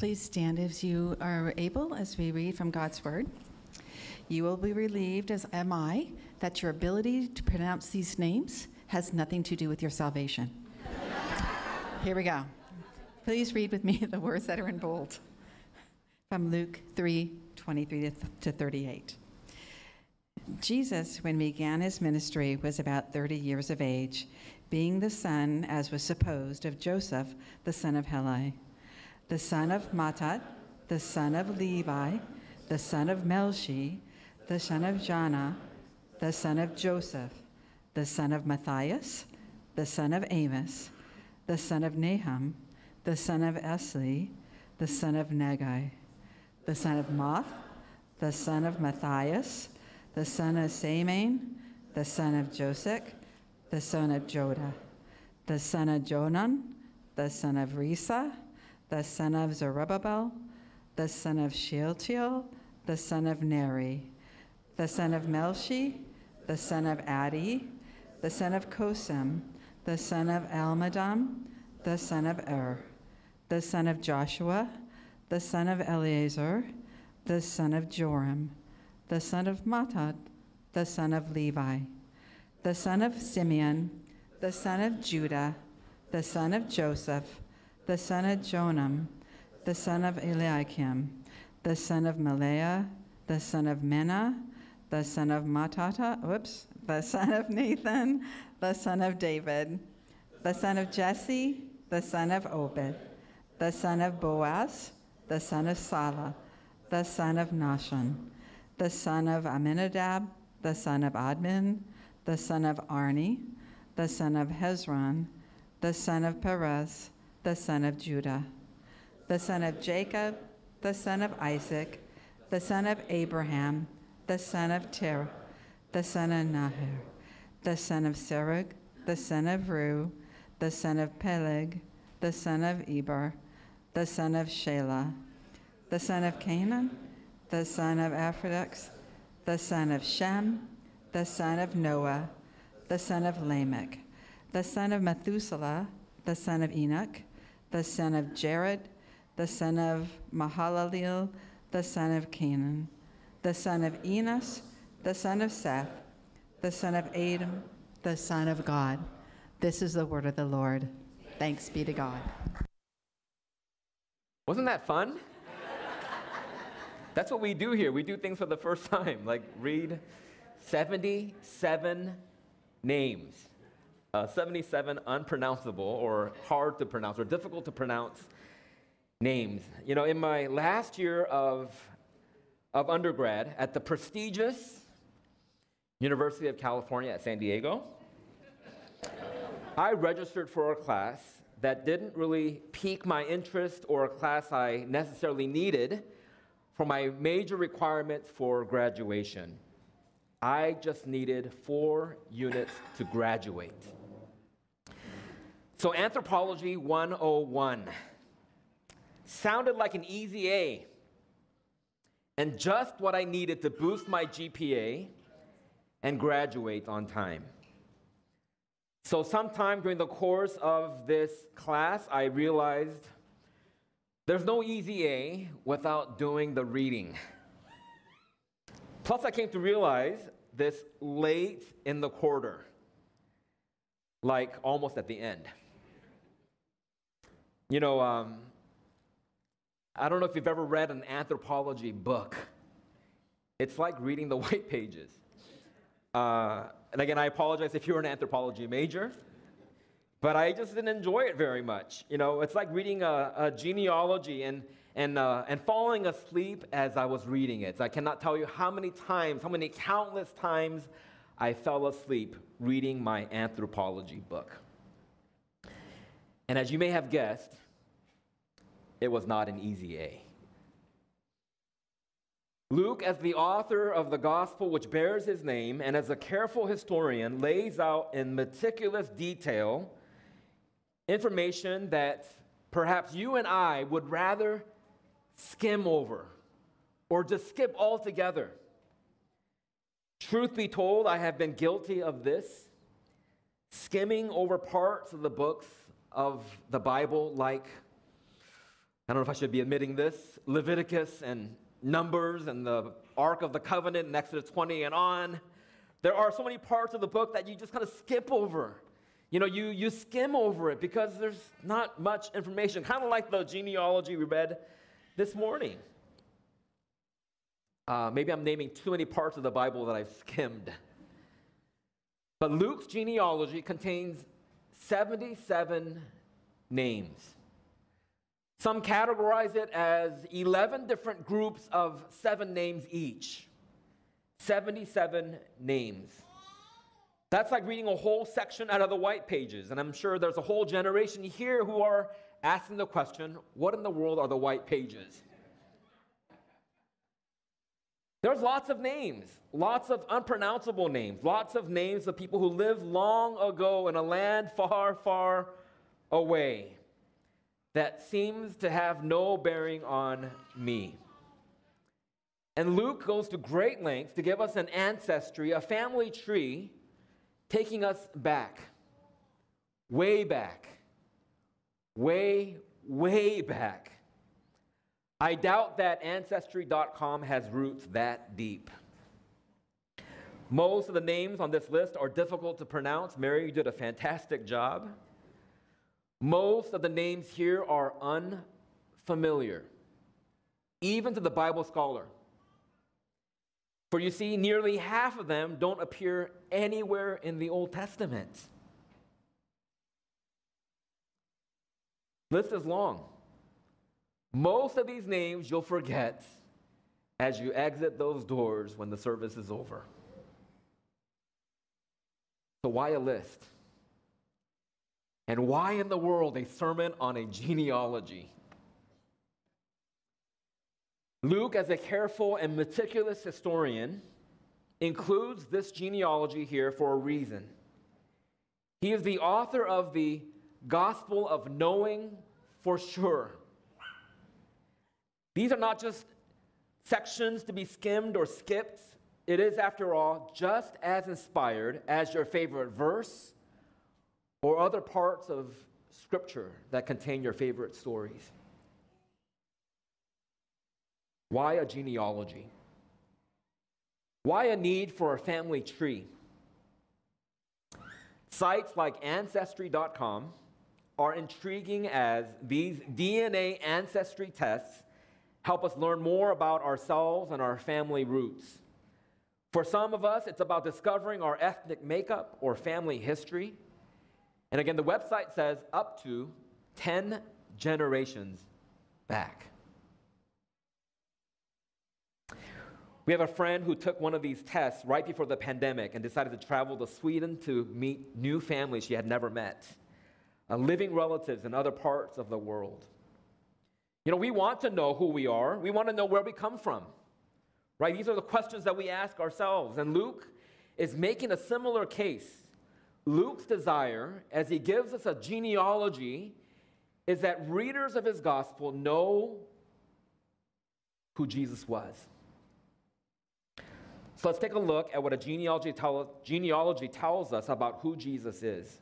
Please stand as you are able as we read from God's Word. You will be relieved, as am I, that your ability to pronounce these names has nothing to do with your salvation. Here we go. Please read with me the words that are in bold from Luke 3 23 to 38. Jesus, when he began his ministry, was about 30 years of age, being the son, as was supposed, of Joseph, the son of Heli, the son of Matthat, the son of Levi, the son of Melchi, the son of Janna, the son of Joseph, the son of Matthias, the son of Amos, the son of Nahum, the son of Esli, the son of Naggai, the son of Maath, the son of Matthias, the son of Semein, the son of Josech, the son of Joda, the son of Jonan, the son of Rhesa, the son of Zerubbabel, the son of Shealtiel, the son of Neri, the son of Melchi, the son of Addi, the son of Cosam, the son of Elmadam, the son of Er, the son of Joshua, the son of Eliezer, the son of Jorim, the son of Matthat, the son of Levi, the son of Simeon, the son of Judah, the son of Joseph, the son of Jonam, the son of Eliakim, the son of Melea, the son of Menna, the son of Mattatha, whoops, the son of Nathan, the son of David, the son of Jesse, the son of Obed, the son of Boaz, the son of Sala, the son of Nahshon, the son of Amminadab, the son of Admin, the son of Arni, the son of Hezron, the son of Perez, the son of Judah, the son of Jacob, the son of Isaac, the son of Abraham, the son of Terah, the son of Nahor, the son of Serug, the son of Reu, the son of Peleg, the son of Eber, the son of Shelah, the son of Cainan, the son of Arphaxad, the son of Shem, the son of Noah, the son of Lamech, the son of Methuselah, the son of Enoch, the son of Jared, the son of Mahalalel, the son of Cainan, the son of Enos, the son of Seth, the son of Adam, the son of God. This is the word of the Lord. Thanks be to God. Wasn't that fun? That's what we do here. We do things for the first time, like read 77 names, uh, 77 unpronounceable or hard to pronounce or difficult to pronounce names. You know, in my last year of of undergrad at the prestigious University of California at San Diego. I registered for a class that didn't really pique my interest or a class I necessarily needed for my major requirements for graduation. I just needed four units to graduate. So, Anthropology 101 sounded like an easy A and just what I needed to boost my GPA and graduate on time. So, sometime during the course of this class, I realized there's no easy A without doing the reading. Plus, I came to realize this late in the quarter, like almost at the end. You know, um, I don't know if you've ever read an anthropology book. It's like reading the white pages. Uh, and again, I apologize if you're an anthropology major, but I just didn't enjoy it very much. You know, it's like reading a, a genealogy and, and, uh, and falling asleep as I was reading it. I cannot tell you how many times, how many countless times I fell asleep reading my anthropology book. And as you may have guessed, it was not an easy A. Luke, as the author of the gospel which bears his name, and as a careful historian, lays out in meticulous detail information that perhaps you and I would rather skim over or just skip altogether. Truth be told, I have been guilty of this, skimming over parts of the books of the Bible like I don't know if I should be admitting this, Leviticus and Numbers and the Ark of the Covenant and Exodus 20 and on. There are so many parts of the book that you just kind of skip over. You know, you, you skim over it because there's not much information, kind of like the genealogy we read this morning. Uh, maybe I'm naming too many parts of the Bible that I've skimmed. But Luke's genealogy contains 77 names. Some categorize it as 11 different groups of seven names each. 77 names. That's like reading a whole section out of the white pages. And I'm sure there's a whole generation here who are asking the question what in the world are the white pages? There's lots of names, lots of unpronounceable names, lots of names of people who lived long ago in a land far, far away that seems to have no bearing on me. And Luke goes to great lengths to give us an ancestry, a family tree, taking us back, way back, way, way back. I doubt that Ancestry.com has roots that deep. Most of the names on this list are difficult to pronounce. Mary, did a fantastic job. Most of the names here are unfamiliar, even to the Bible scholar. For you see, nearly half of them don't appear anywhere in the Old Testament. List is long. Most of these names you'll forget as you exit those doors when the service is over. So, why a list? And why in the world a sermon on a genealogy? Luke, as a careful and meticulous historian, includes this genealogy here for a reason. He is the author of the Gospel of Knowing for Sure. These are not just sections to be skimmed or skipped. It is, after all, just as inspired as your favorite verse or other parts of Scripture that contain your favorite stories. Why a genealogy? Why a need for a family tree? Sites like Ancestry.com are intriguing as these DNA ancestry tests help us learn more about ourselves and our family roots. For some of us, it's about discovering our ethnic makeup or family history. And again, the website says up to 10 generations back. We have a friend who took one of these tests right before the pandemic and decided to travel to Sweden to meet new families she had never met, uh, living relatives in other parts of the world. You know, we want to know who we are, we want to know where we come from, right? These are the questions that we ask ourselves. And Luke is making a similar case Luke's desire, as he gives us a genealogy, is that readers of his gospel know who Jesus was. So let's take a look at what a genealogy, tell, genealogy tells us about who Jesus is.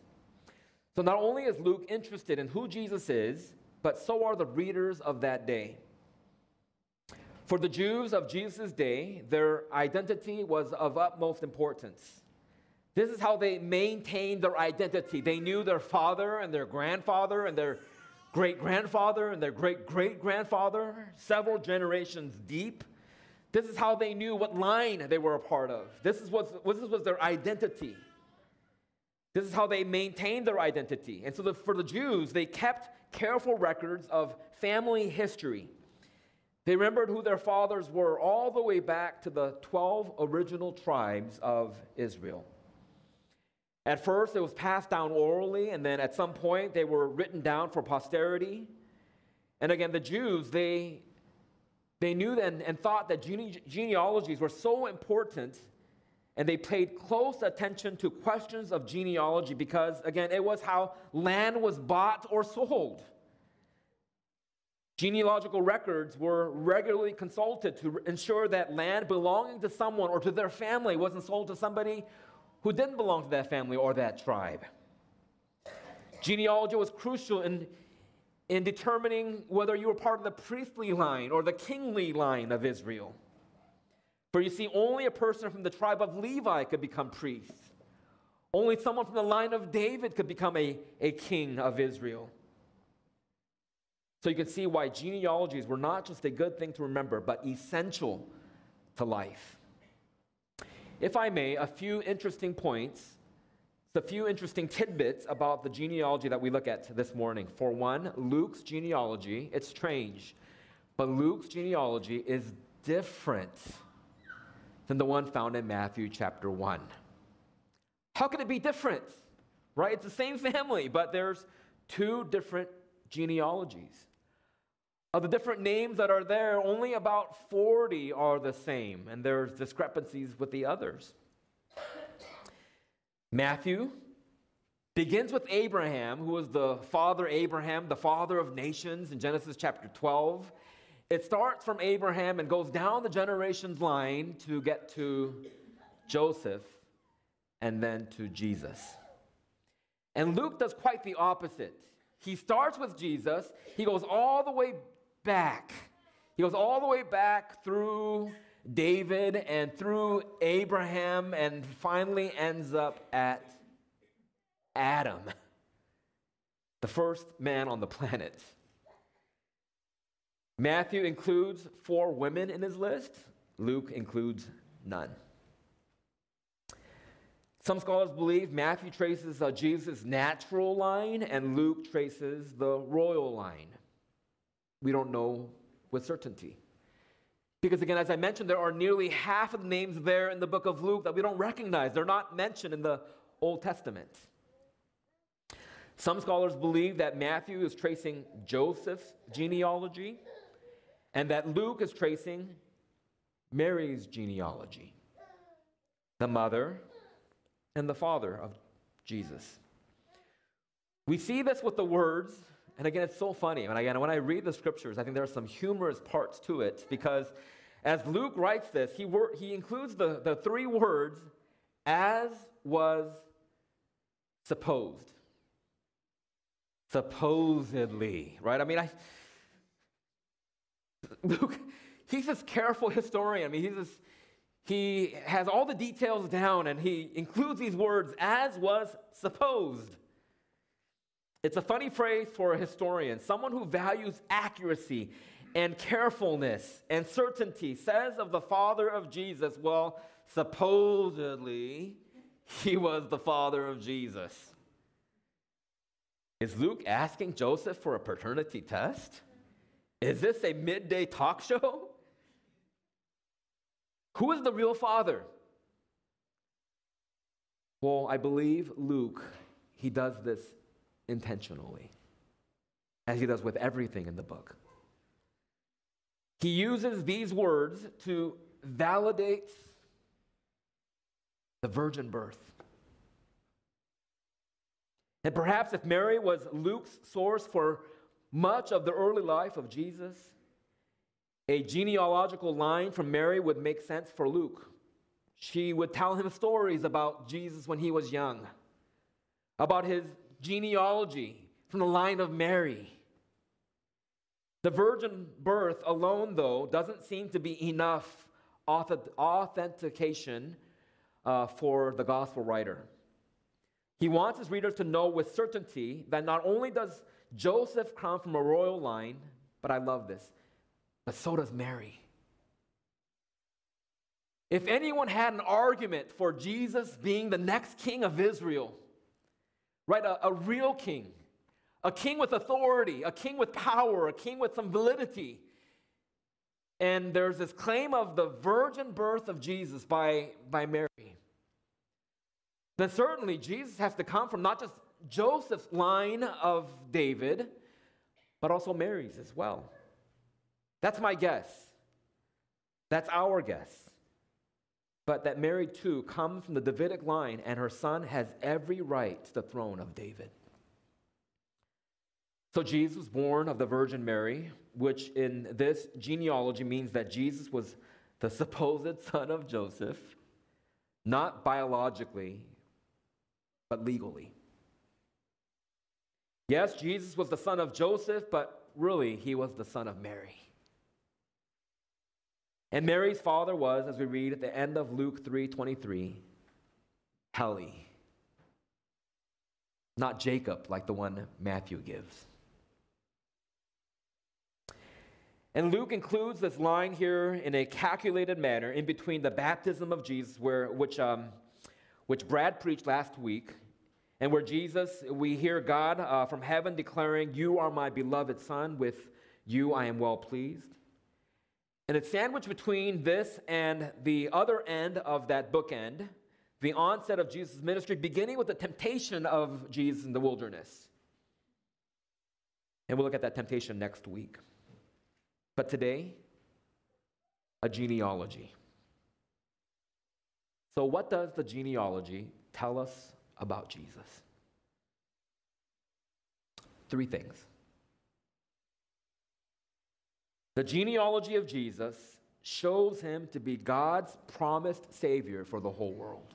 So not only is Luke interested in who Jesus is, but so are the readers of that day. For the Jews of Jesus' day, their identity was of utmost importance. This is how they maintained their identity. They knew their father and their grandfather and their great grandfather and their great great grandfather, several generations deep. This is how they knew what line they were a part of. This is what this was their identity. This is how they maintained their identity. And so, the, for the Jews, they kept careful records of family history. They remembered who their fathers were all the way back to the 12 original tribes of Israel. At first, it was passed down orally, and then at some point, they were written down for posterity. And again, the Jews, they, they knew and, and thought that gene- genealogies were so important, and they paid close attention to questions of genealogy because, again, it was how land was bought or sold. Genealogical records were regularly consulted to ensure that land belonging to someone or to their family wasn't sold to somebody who didn't belong to that family or that tribe. Genealogy was crucial in, in determining whether you were part of the priestly line or the kingly line of Israel. For you see, only a person from the tribe of Levi could become priest. Only someone from the line of David could become a, a king of Israel. So you can see why genealogies were not just a good thing to remember, but essential to life. If I may, a few interesting points, a few interesting tidbits about the genealogy that we look at this morning. For one, Luke's genealogy, it's strange, but Luke's genealogy is different than the one found in Matthew chapter 1. How can it be different? Right? It's the same family, but there's two different genealogies. Of the different names that are there, only about 40 are the same, and there's discrepancies with the others. Matthew begins with Abraham, who was the father Abraham, the father of nations in Genesis chapter 12. It starts from Abraham and goes down the generations line to get to Joseph and then to Jesus. And Luke does quite the opposite. He starts with Jesus, he goes all the way back. He goes all the way back through David and through Abraham and finally ends up at Adam, the first man on the planet. Matthew includes four women in his list, Luke includes none. Some scholars believe Matthew traces uh, Jesus' natural line and Luke traces the royal line. We don't know with certainty. Because again, as I mentioned, there are nearly half of the names there in the book of Luke that we don't recognize. They're not mentioned in the Old Testament. Some scholars believe that Matthew is tracing Joseph's genealogy and that Luke is tracing Mary's genealogy, the mother and the father of Jesus. We see this with the words and again, it's so funny. And again, when I read the scriptures, I think there are some humorous parts to it because as Luke writes this, he, wor- he includes the, the three words, as was supposed. Supposedly, right? I mean, I, Luke, he's this careful historian. I mean, he's this, he has all the details down and he includes these words, as was supposed. It's a funny phrase for a historian. Someone who values accuracy and carefulness and certainty says of the father of Jesus, well, supposedly he was the father of Jesus. Is Luke asking Joseph for a paternity test? Is this a midday talk show? Who is the real father? Well, I believe Luke, he does this intentionally, as he does with everything in the book. He uses these words to validate the virgin birth. And perhaps if Mary was Luke's source for much of the early life of Jesus, a genealogical line from Mary would make sense for Luke. She would tell him stories about Jesus when he was young, about his genealogy from the line of Mary. The virgin birth alone, though, doesn't seem to be enough authentication uh, for the gospel writer. He wants his readers to know with certainty that not only does Joseph come from a royal line, but I love this, but so does Mary. If anyone had an argument for Jesus being the next king of Israel, right? A, a real king, a king with authority, a king with power, a king with some validity. And there's this claim of the virgin birth of Jesus by, by Mary. Then certainly Jesus has to come from not just Joseph's line of David, but also Mary's as well. That's my guess. That's our guess but that Mary too comes from the Davidic line, and her son has every right to the throne of David. So Jesus was born of the Virgin Mary, which in this genealogy means that Jesus was the supposed son of Joseph, not biologically, but legally. Yes, Jesus was the son of Joseph, but really, he was the son of Mary. And Mary's father was, as we read at the end of Luke 3:23, Heli. Not Jacob, like the one Matthew gives. And Luke includes this line here in a calculated manner in between the baptism of Jesus, where, which, um, which Brad preached last week, and where Jesus, we hear God uh, from heaven declaring, You are my beloved Son, with you I am well pleased. And it's sandwiched between this and the other end of that bookend, the onset of Jesus' ministry, beginning with the temptation of Jesus in the wilderness. And we'll look at that temptation next week. But today, a genealogy. So, what does the genealogy tell us about Jesus? Three things. The genealogy of Jesus shows him to be God's promised Savior for the whole world.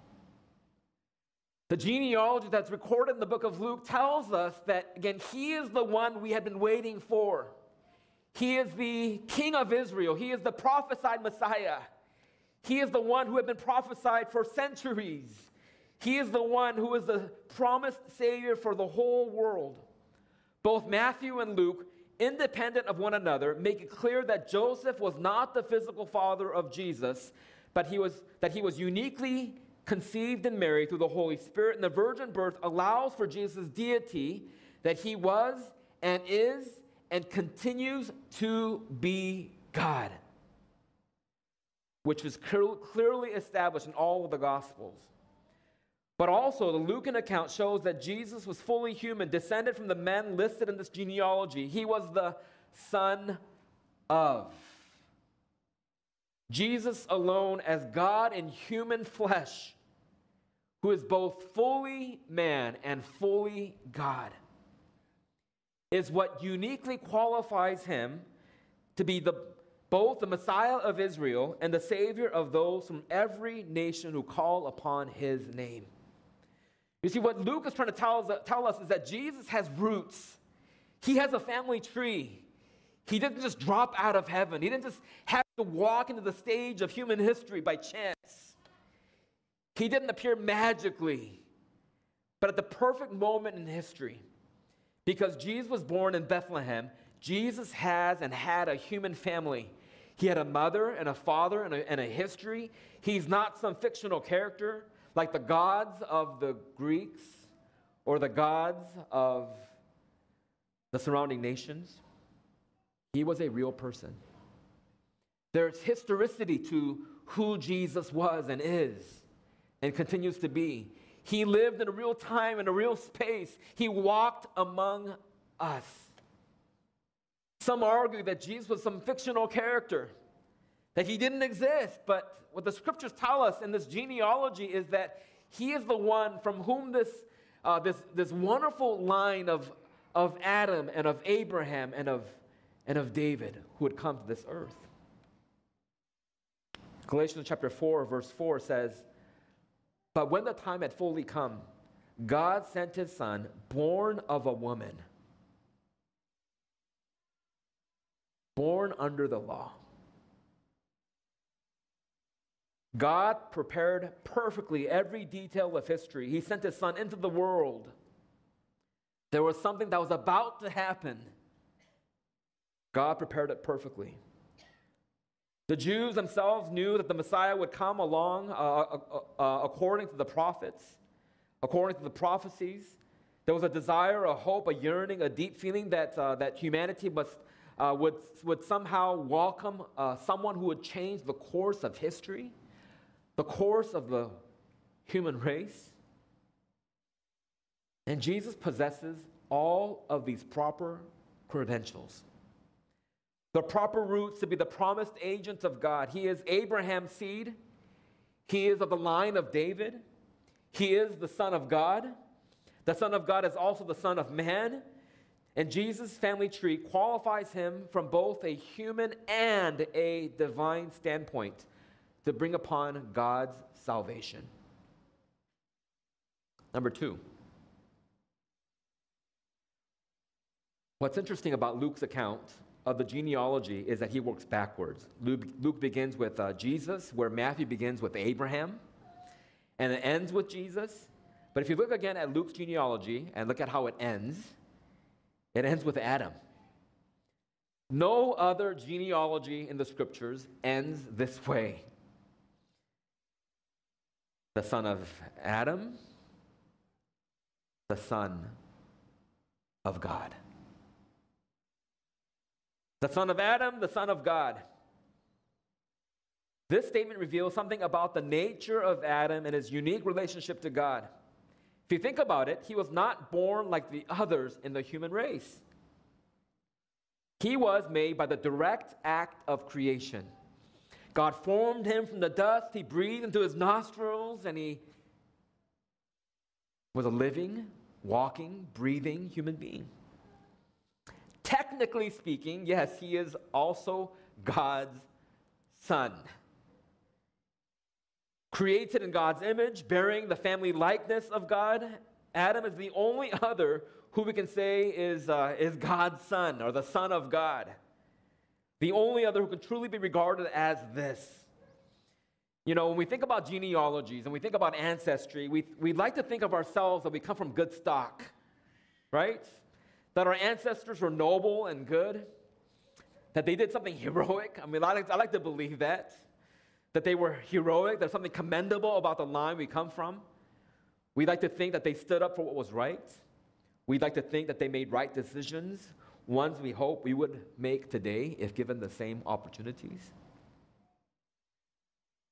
The genealogy that's recorded in the book of Luke tells us that, again, he is the one we had been waiting for. He is the king of Israel. He is the prophesied Messiah. He is the one who had been prophesied for centuries. He is the one who is the promised Savior for the whole world. Both Matthew and Luke, independent of one another, make it clear that Joseph was not the physical father of Jesus, but he was, that he was uniquely conceived and married through the Holy Spirit. And the virgin birth allows for Jesus' deity that he was and is and continues to be God, which is clearly established in all of the Gospels. But also, the Lucan account shows that Jesus was fully human, descended from the men listed in this genealogy. He was the son of. Jesus alone, as God in human flesh, who is both fully man and fully God is what uniquely qualifies him to be the, both the Messiah of Israel and the Savior of those from every nation who call upon his name. You see, what Luke is trying to tell us, tell us is that Jesus has roots, he has a family tree. He didn't just drop out of heaven, he didn't just have to walk into the stage of human history by chance. He didn't appear magically, but at the perfect moment in history. Because Jesus was born in Bethlehem, Jesus has and had a human family. He had a mother and a father and a, and a, history. He's not some fictional character like the gods of the Greeks or the gods of the surrounding nations. He was a real person. There's historicity to who Jesus was and is and continues to be. He lived in a real time, in a real space. He walked among us. Some argue that Jesus was some fictional character, that he didn't exist. But what the scriptures tell us in this genealogy is that he is the one from whom this, uh, this, this wonderful line of, of Adam and of Abraham and of, and of David who had come to this earth. Galatians chapter 4, verse 4 says, but when the time had fully come, God sent his son, born of a woman, born under the law. God prepared perfectly every detail of history. He sent his son into the world. There was something that was about to happen. God prepared it perfectly. The Jews themselves knew that the Messiah would come along uh, uh, uh, uh, according to the prophets, according to the prophecies. There was a desire, a hope, a yearning, a deep feeling that, uh, that humanity must, uh, would, would somehow welcome someone who would change the course of history, the course of the human race. And Jesus possesses all of these proper credentials the proper roots to be the promised agent of God. He is Abraham's seed, he is of the line of David, he is the Son of God. The Son of God is also the Son of Man. And Jesus' family tree qualifies him from both a human and a divine standpoint to bring upon God's salvation. Number two, What's interesting about Luke's account of the genealogy is that he works backwards. Luke, Luke begins with uh, Jesus, where Matthew begins with Abraham, and it ends with Jesus. But if you look again at Luke's genealogy and look at how it ends, it ends with Adam. No other genealogy in the scriptures ends this way. The son of Adam, the son of God. The son of Adam, the son of God. This statement reveals something about the nature of Adam and his unique relationship to God. If you think about it, he was not born like the others in the human race. He was made by the direct act of creation. God formed him from the dust, he breathed into his nostrils, and he was a living, walking, breathing human being. Technically speaking, yes, he is also God's son. Created in God's image, bearing the family likeness of God, Adam is the only other who we can say is, uh, is God's son or the son of God. The only other who can truly be regarded as this. You know, when we think about genealogies and we think about ancestry, we, we like to think of ourselves that we come from good stock, right? That our ancestors were noble and good, that they did something heroic. I mean, I like, I like to believe that. That they were heroic, there's something commendable about the line we come from. We like to think that they stood up for what was right. We'd like to think that they made right decisions, ones we hope we would make today if given the same opportunities.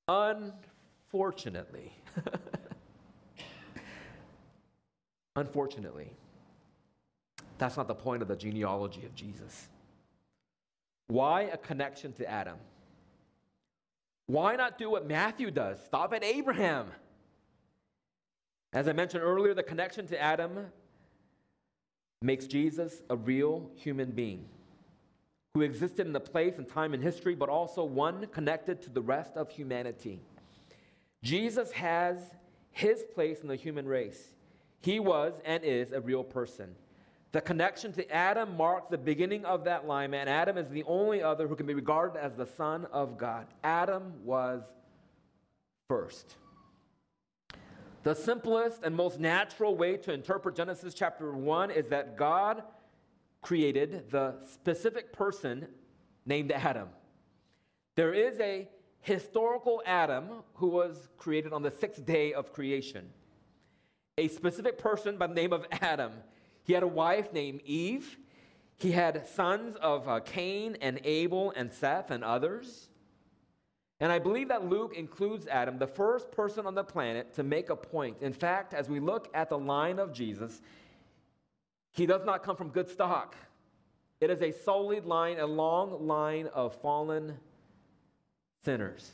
Unfortunately, unfortunately, that's not the point of the genealogy of Jesus. Why a connection to Adam? Why not do what Matthew does? Stop at Abraham. As I mentioned earlier, the connection to Adam makes Jesus a real human being who existed in the place and time in history, but also one connected to the rest of humanity. Jesus has his place in the human race. He was and is a real person. The connection to Adam marks the beginning of that line, and Adam is the only other who can be regarded as the Son of God. Adam was first. The simplest and most natural way to interpret Genesis chapter 1 is that God created the specific person named Adam. There is a historical Adam who was created on the sixth day of creation. A specific person by the name of Adam. He had a wife named Eve. He had sons of uh, Cain and Abel and Seth and others. And I believe that Luke includes Adam, the first person on the planet, to make a point. In fact, as we look at the line of Jesus, he does not come from good stock. It is a solid line, a long line of fallen sinners.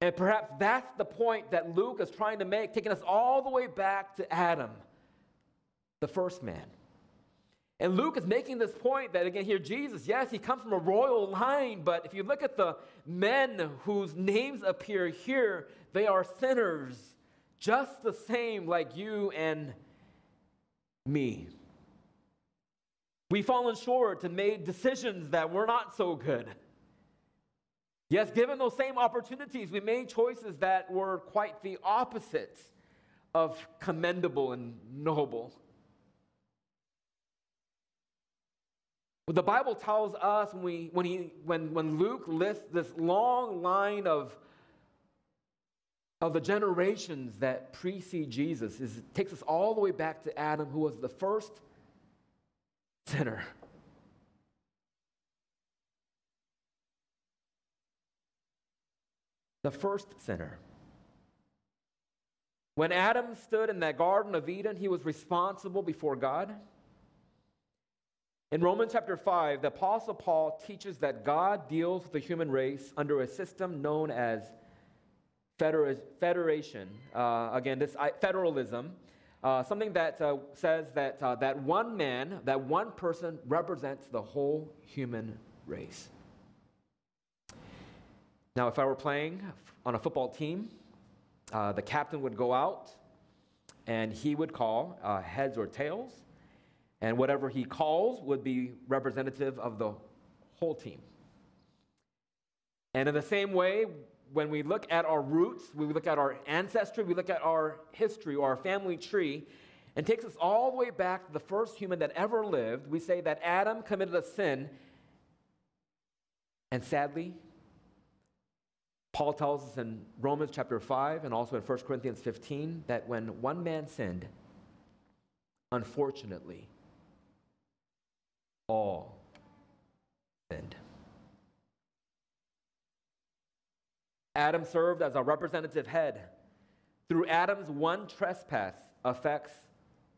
And perhaps that's the point that Luke is trying to make, taking us all the way back to Adam, the first man. And Luke is making this point that, again, here, Jesus, yes, he comes from a royal line, but if you look at the men whose names appear here, they are sinners, just the same like you and me. We've fallen short and made decisions that were not so good. Yes, given those same opportunities, we made choices that were quite the opposite of commendable and noble. What the Bible tells us when, we, when, he, when, when Luke lists this long line of, of the generations that precede Jesus is it takes us all the way back to Adam, who was the first sinner. The first sinner. When Adam stood in that Garden of Eden, he was responsible before God. In Romans chapter 5, the Apostle Paul teaches that God deals with the human race under a system known as federation. Uh, again, this federalism, uh, something that uh, says that, uh, that one man, that one person represents the whole human race. Now, if I were playing on a football team, uh, the captain would go out and he would call uh, heads or tails And whatever he calls would be representative of the whole team. And in the same way, when we look at our roots, we look at our ancestry, we look at our history or our family tree, and takes us all the way back to the first human that ever lived, we say that Adam committed a sin. And sadly, Paul tells us in Romans chapter 5 and also in 1 Corinthians 15 that when one man sinned, unfortunately, all sinned. Adam served as a representative head. Through Adam's one trespass affects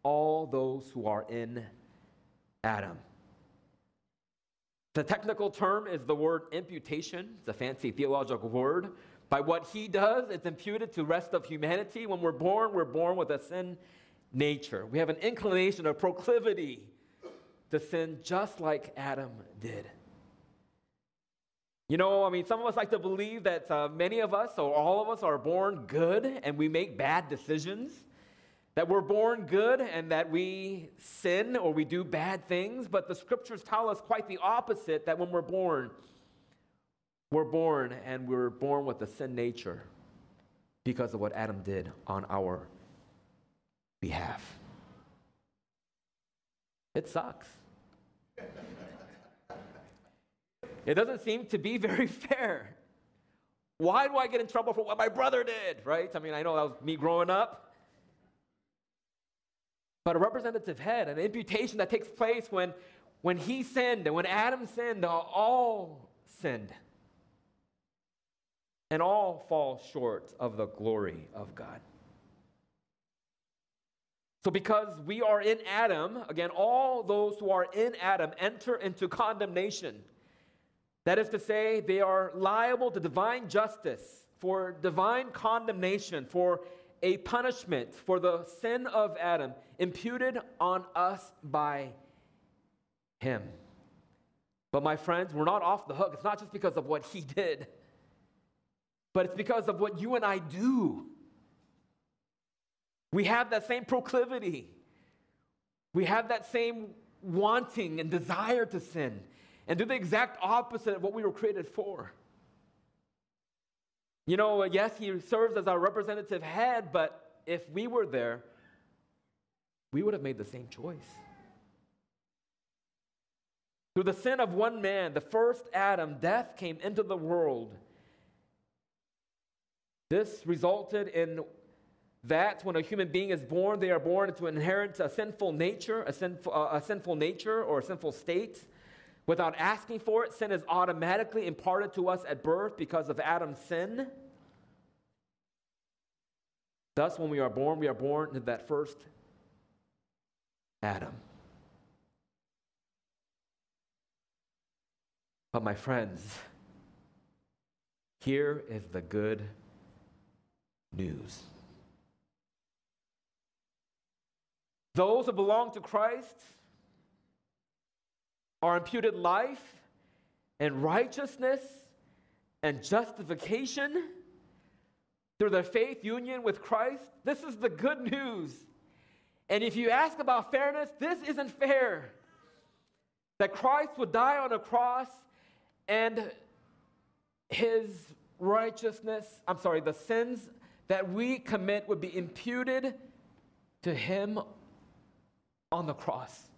all those who are in Adam. The technical term is the word imputation. It's a fancy theological word. By what he does, it's imputed to rest of humanity. When we're born, we're born with a sin nature. We have an inclination, a proclivity to sin just like Adam did. You know, I mean, some of us like to believe that uh, many of us, or all of us, are born good and we make bad decisions. That we're born good and that we sin or we do bad things. But the scriptures tell us quite the opposite that when we're born, we're born and we're born with a sin nature because of what Adam did on our behalf. It sucks. It doesn't seem to be very fair. Why do I get in trouble for what my brother did, right? I mean, I know that was me growing up. But a representative head, an imputation that takes place when, when he sinned and when Adam sinned, all sinned. And all fall short of the glory of God. So, because we are in Adam, again, all those who are in Adam enter into condemnation. That is to say, they are liable to divine justice, for divine condemnation, for a punishment for the sin of Adam imputed on us by him. But, my friends, we're not off the hook. It's not just because of what he did, but it's because of what you and I do. We have that same proclivity, we have that same wanting and desire to sin and do the exact opposite of what we were created for. You know, uh, yes, he serves as our representative head, but if we were there, we would have made the same choice. Through the sin of one man, the first Adam, death came into the world. This resulted in that when a human being is born, they are born to inherit a sinful nature, a sinful, uh, a sinful nature or a sinful state. Without asking for it, sin is automatically imparted to us at birth because of Adam's sin. Thus, when we are born, we are born into that first Adam. But, my friends, here is the good news. Those who belong to Christ are imputed life and righteousness and justification through their faith union with Christ. This is the good news. And if you ask about fairness, this isn't fair. That Christ would die on a cross and his righteousness, I'm sorry, the sins that we commit would be imputed to him on the cross.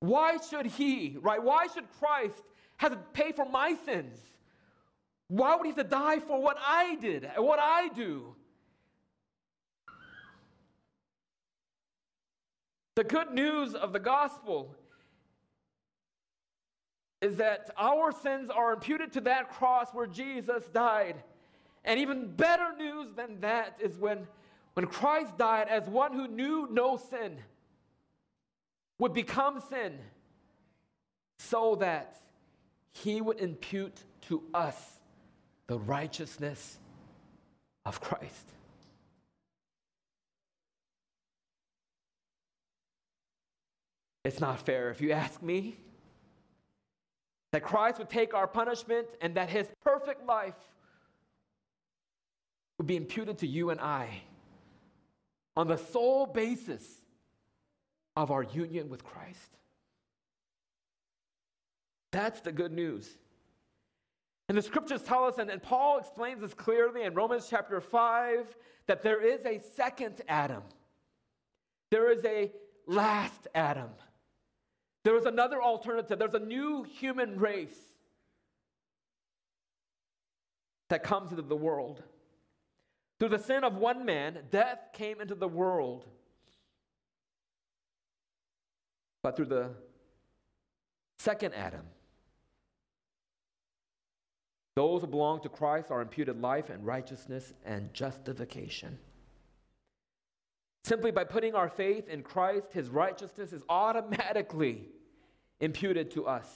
Why should he, right? Why should Christ have to pay for my sins? Why would he have to die for what I did and what I do? The good news of the gospel is that our sins are imputed to that cross where Jesus died. And even better news than that is when, when Christ died as one who knew no sin would become sin so that he would impute to us the righteousness of Christ. It's not fair, if you ask me, that Christ would take our punishment and that his perfect life would be imputed to you and I on the sole basis of our union with Christ. That's the good news. And the scriptures tell us, and, and Paul explains this clearly in Romans chapter 5, that there is a second Adam. There is a last Adam. There is another alternative. There's a new human race that comes into the world. Through the sin of one man, death came into the world. But through the second Adam, those who belong to Christ are imputed life and righteousness and justification. Simply by putting our faith in Christ, his righteousness is automatically imputed to us.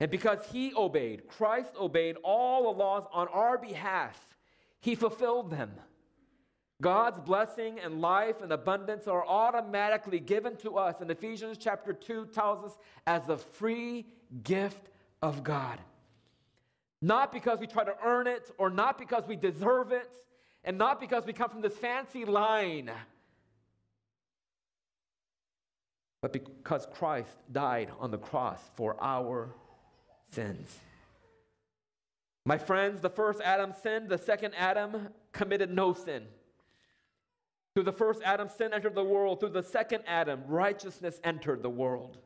And because he obeyed, Christ obeyed all the laws on our behalf, he fulfilled them. God's blessing and life and abundance are automatically given to us. And Ephesians chapter 2 tells us as a free gift of God. Not because we try to earn it or not because we deserve it and not because we come from this fancy line, but because Christ died on the cross for our sins. My friends, the first Adam sinned, the second Adam committed no sin. Through the first Adam, sin entered the world. Through the second Adam, righteousness entered the world.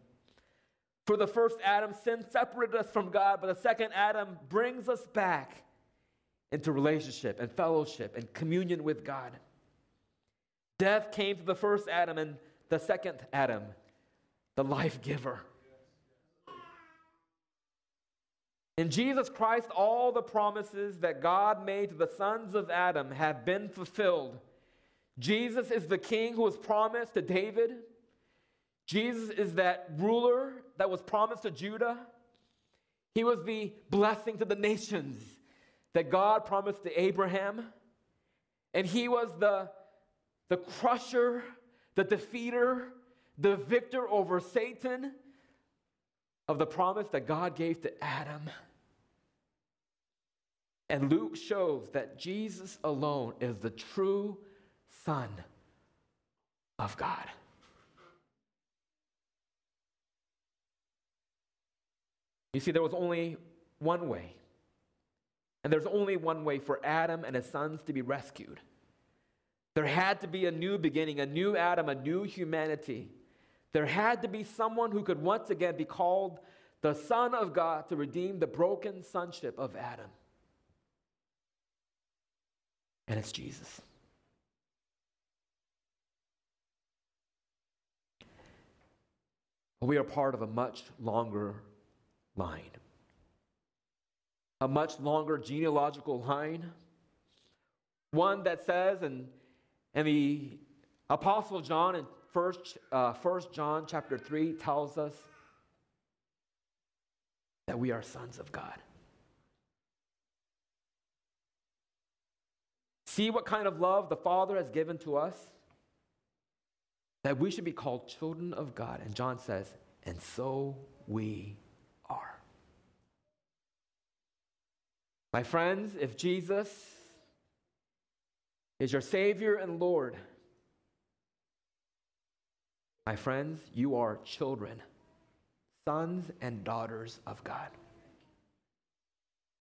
For the first Adam, sin separated us from God, but the second Adam brings us back into relationship and fellowship and communion with God. Death came to the first Adam, and the second Adam, the life giver. In Jesus Christ, all the promises that God made to the sons of Adam have been fulfilled. Jesus is the king who was promised to David. Jesus is that ruler that was promised to Judah. He was the blessing to the nations that God promised to Abraham. And he was the, the crusher, the defeater, the victor over Satan of the promise that God gave to Adam. And Luke shows that Jesus alone is the true Son of God. You see, there was only one way. And there's only one way for Adam and his sons to be rescued. There had to be a new beginning, a new Adam, a new humanity. There had to be someone who could once again be called the Son of God to redeem the broken sonship of Adam. And it's Jesus. We are part of a much longer line, a much longer genealogical line, one that says, and, and the Apostle John in First, uh, First John chapter 3 tells us that we are sons of God. See what kind of love the Father has given to us? That we should be called children of God. And John says, and so we are. My friends, if Jesus is your Savior and Lord, my friends, you are children, sons and daughters of God.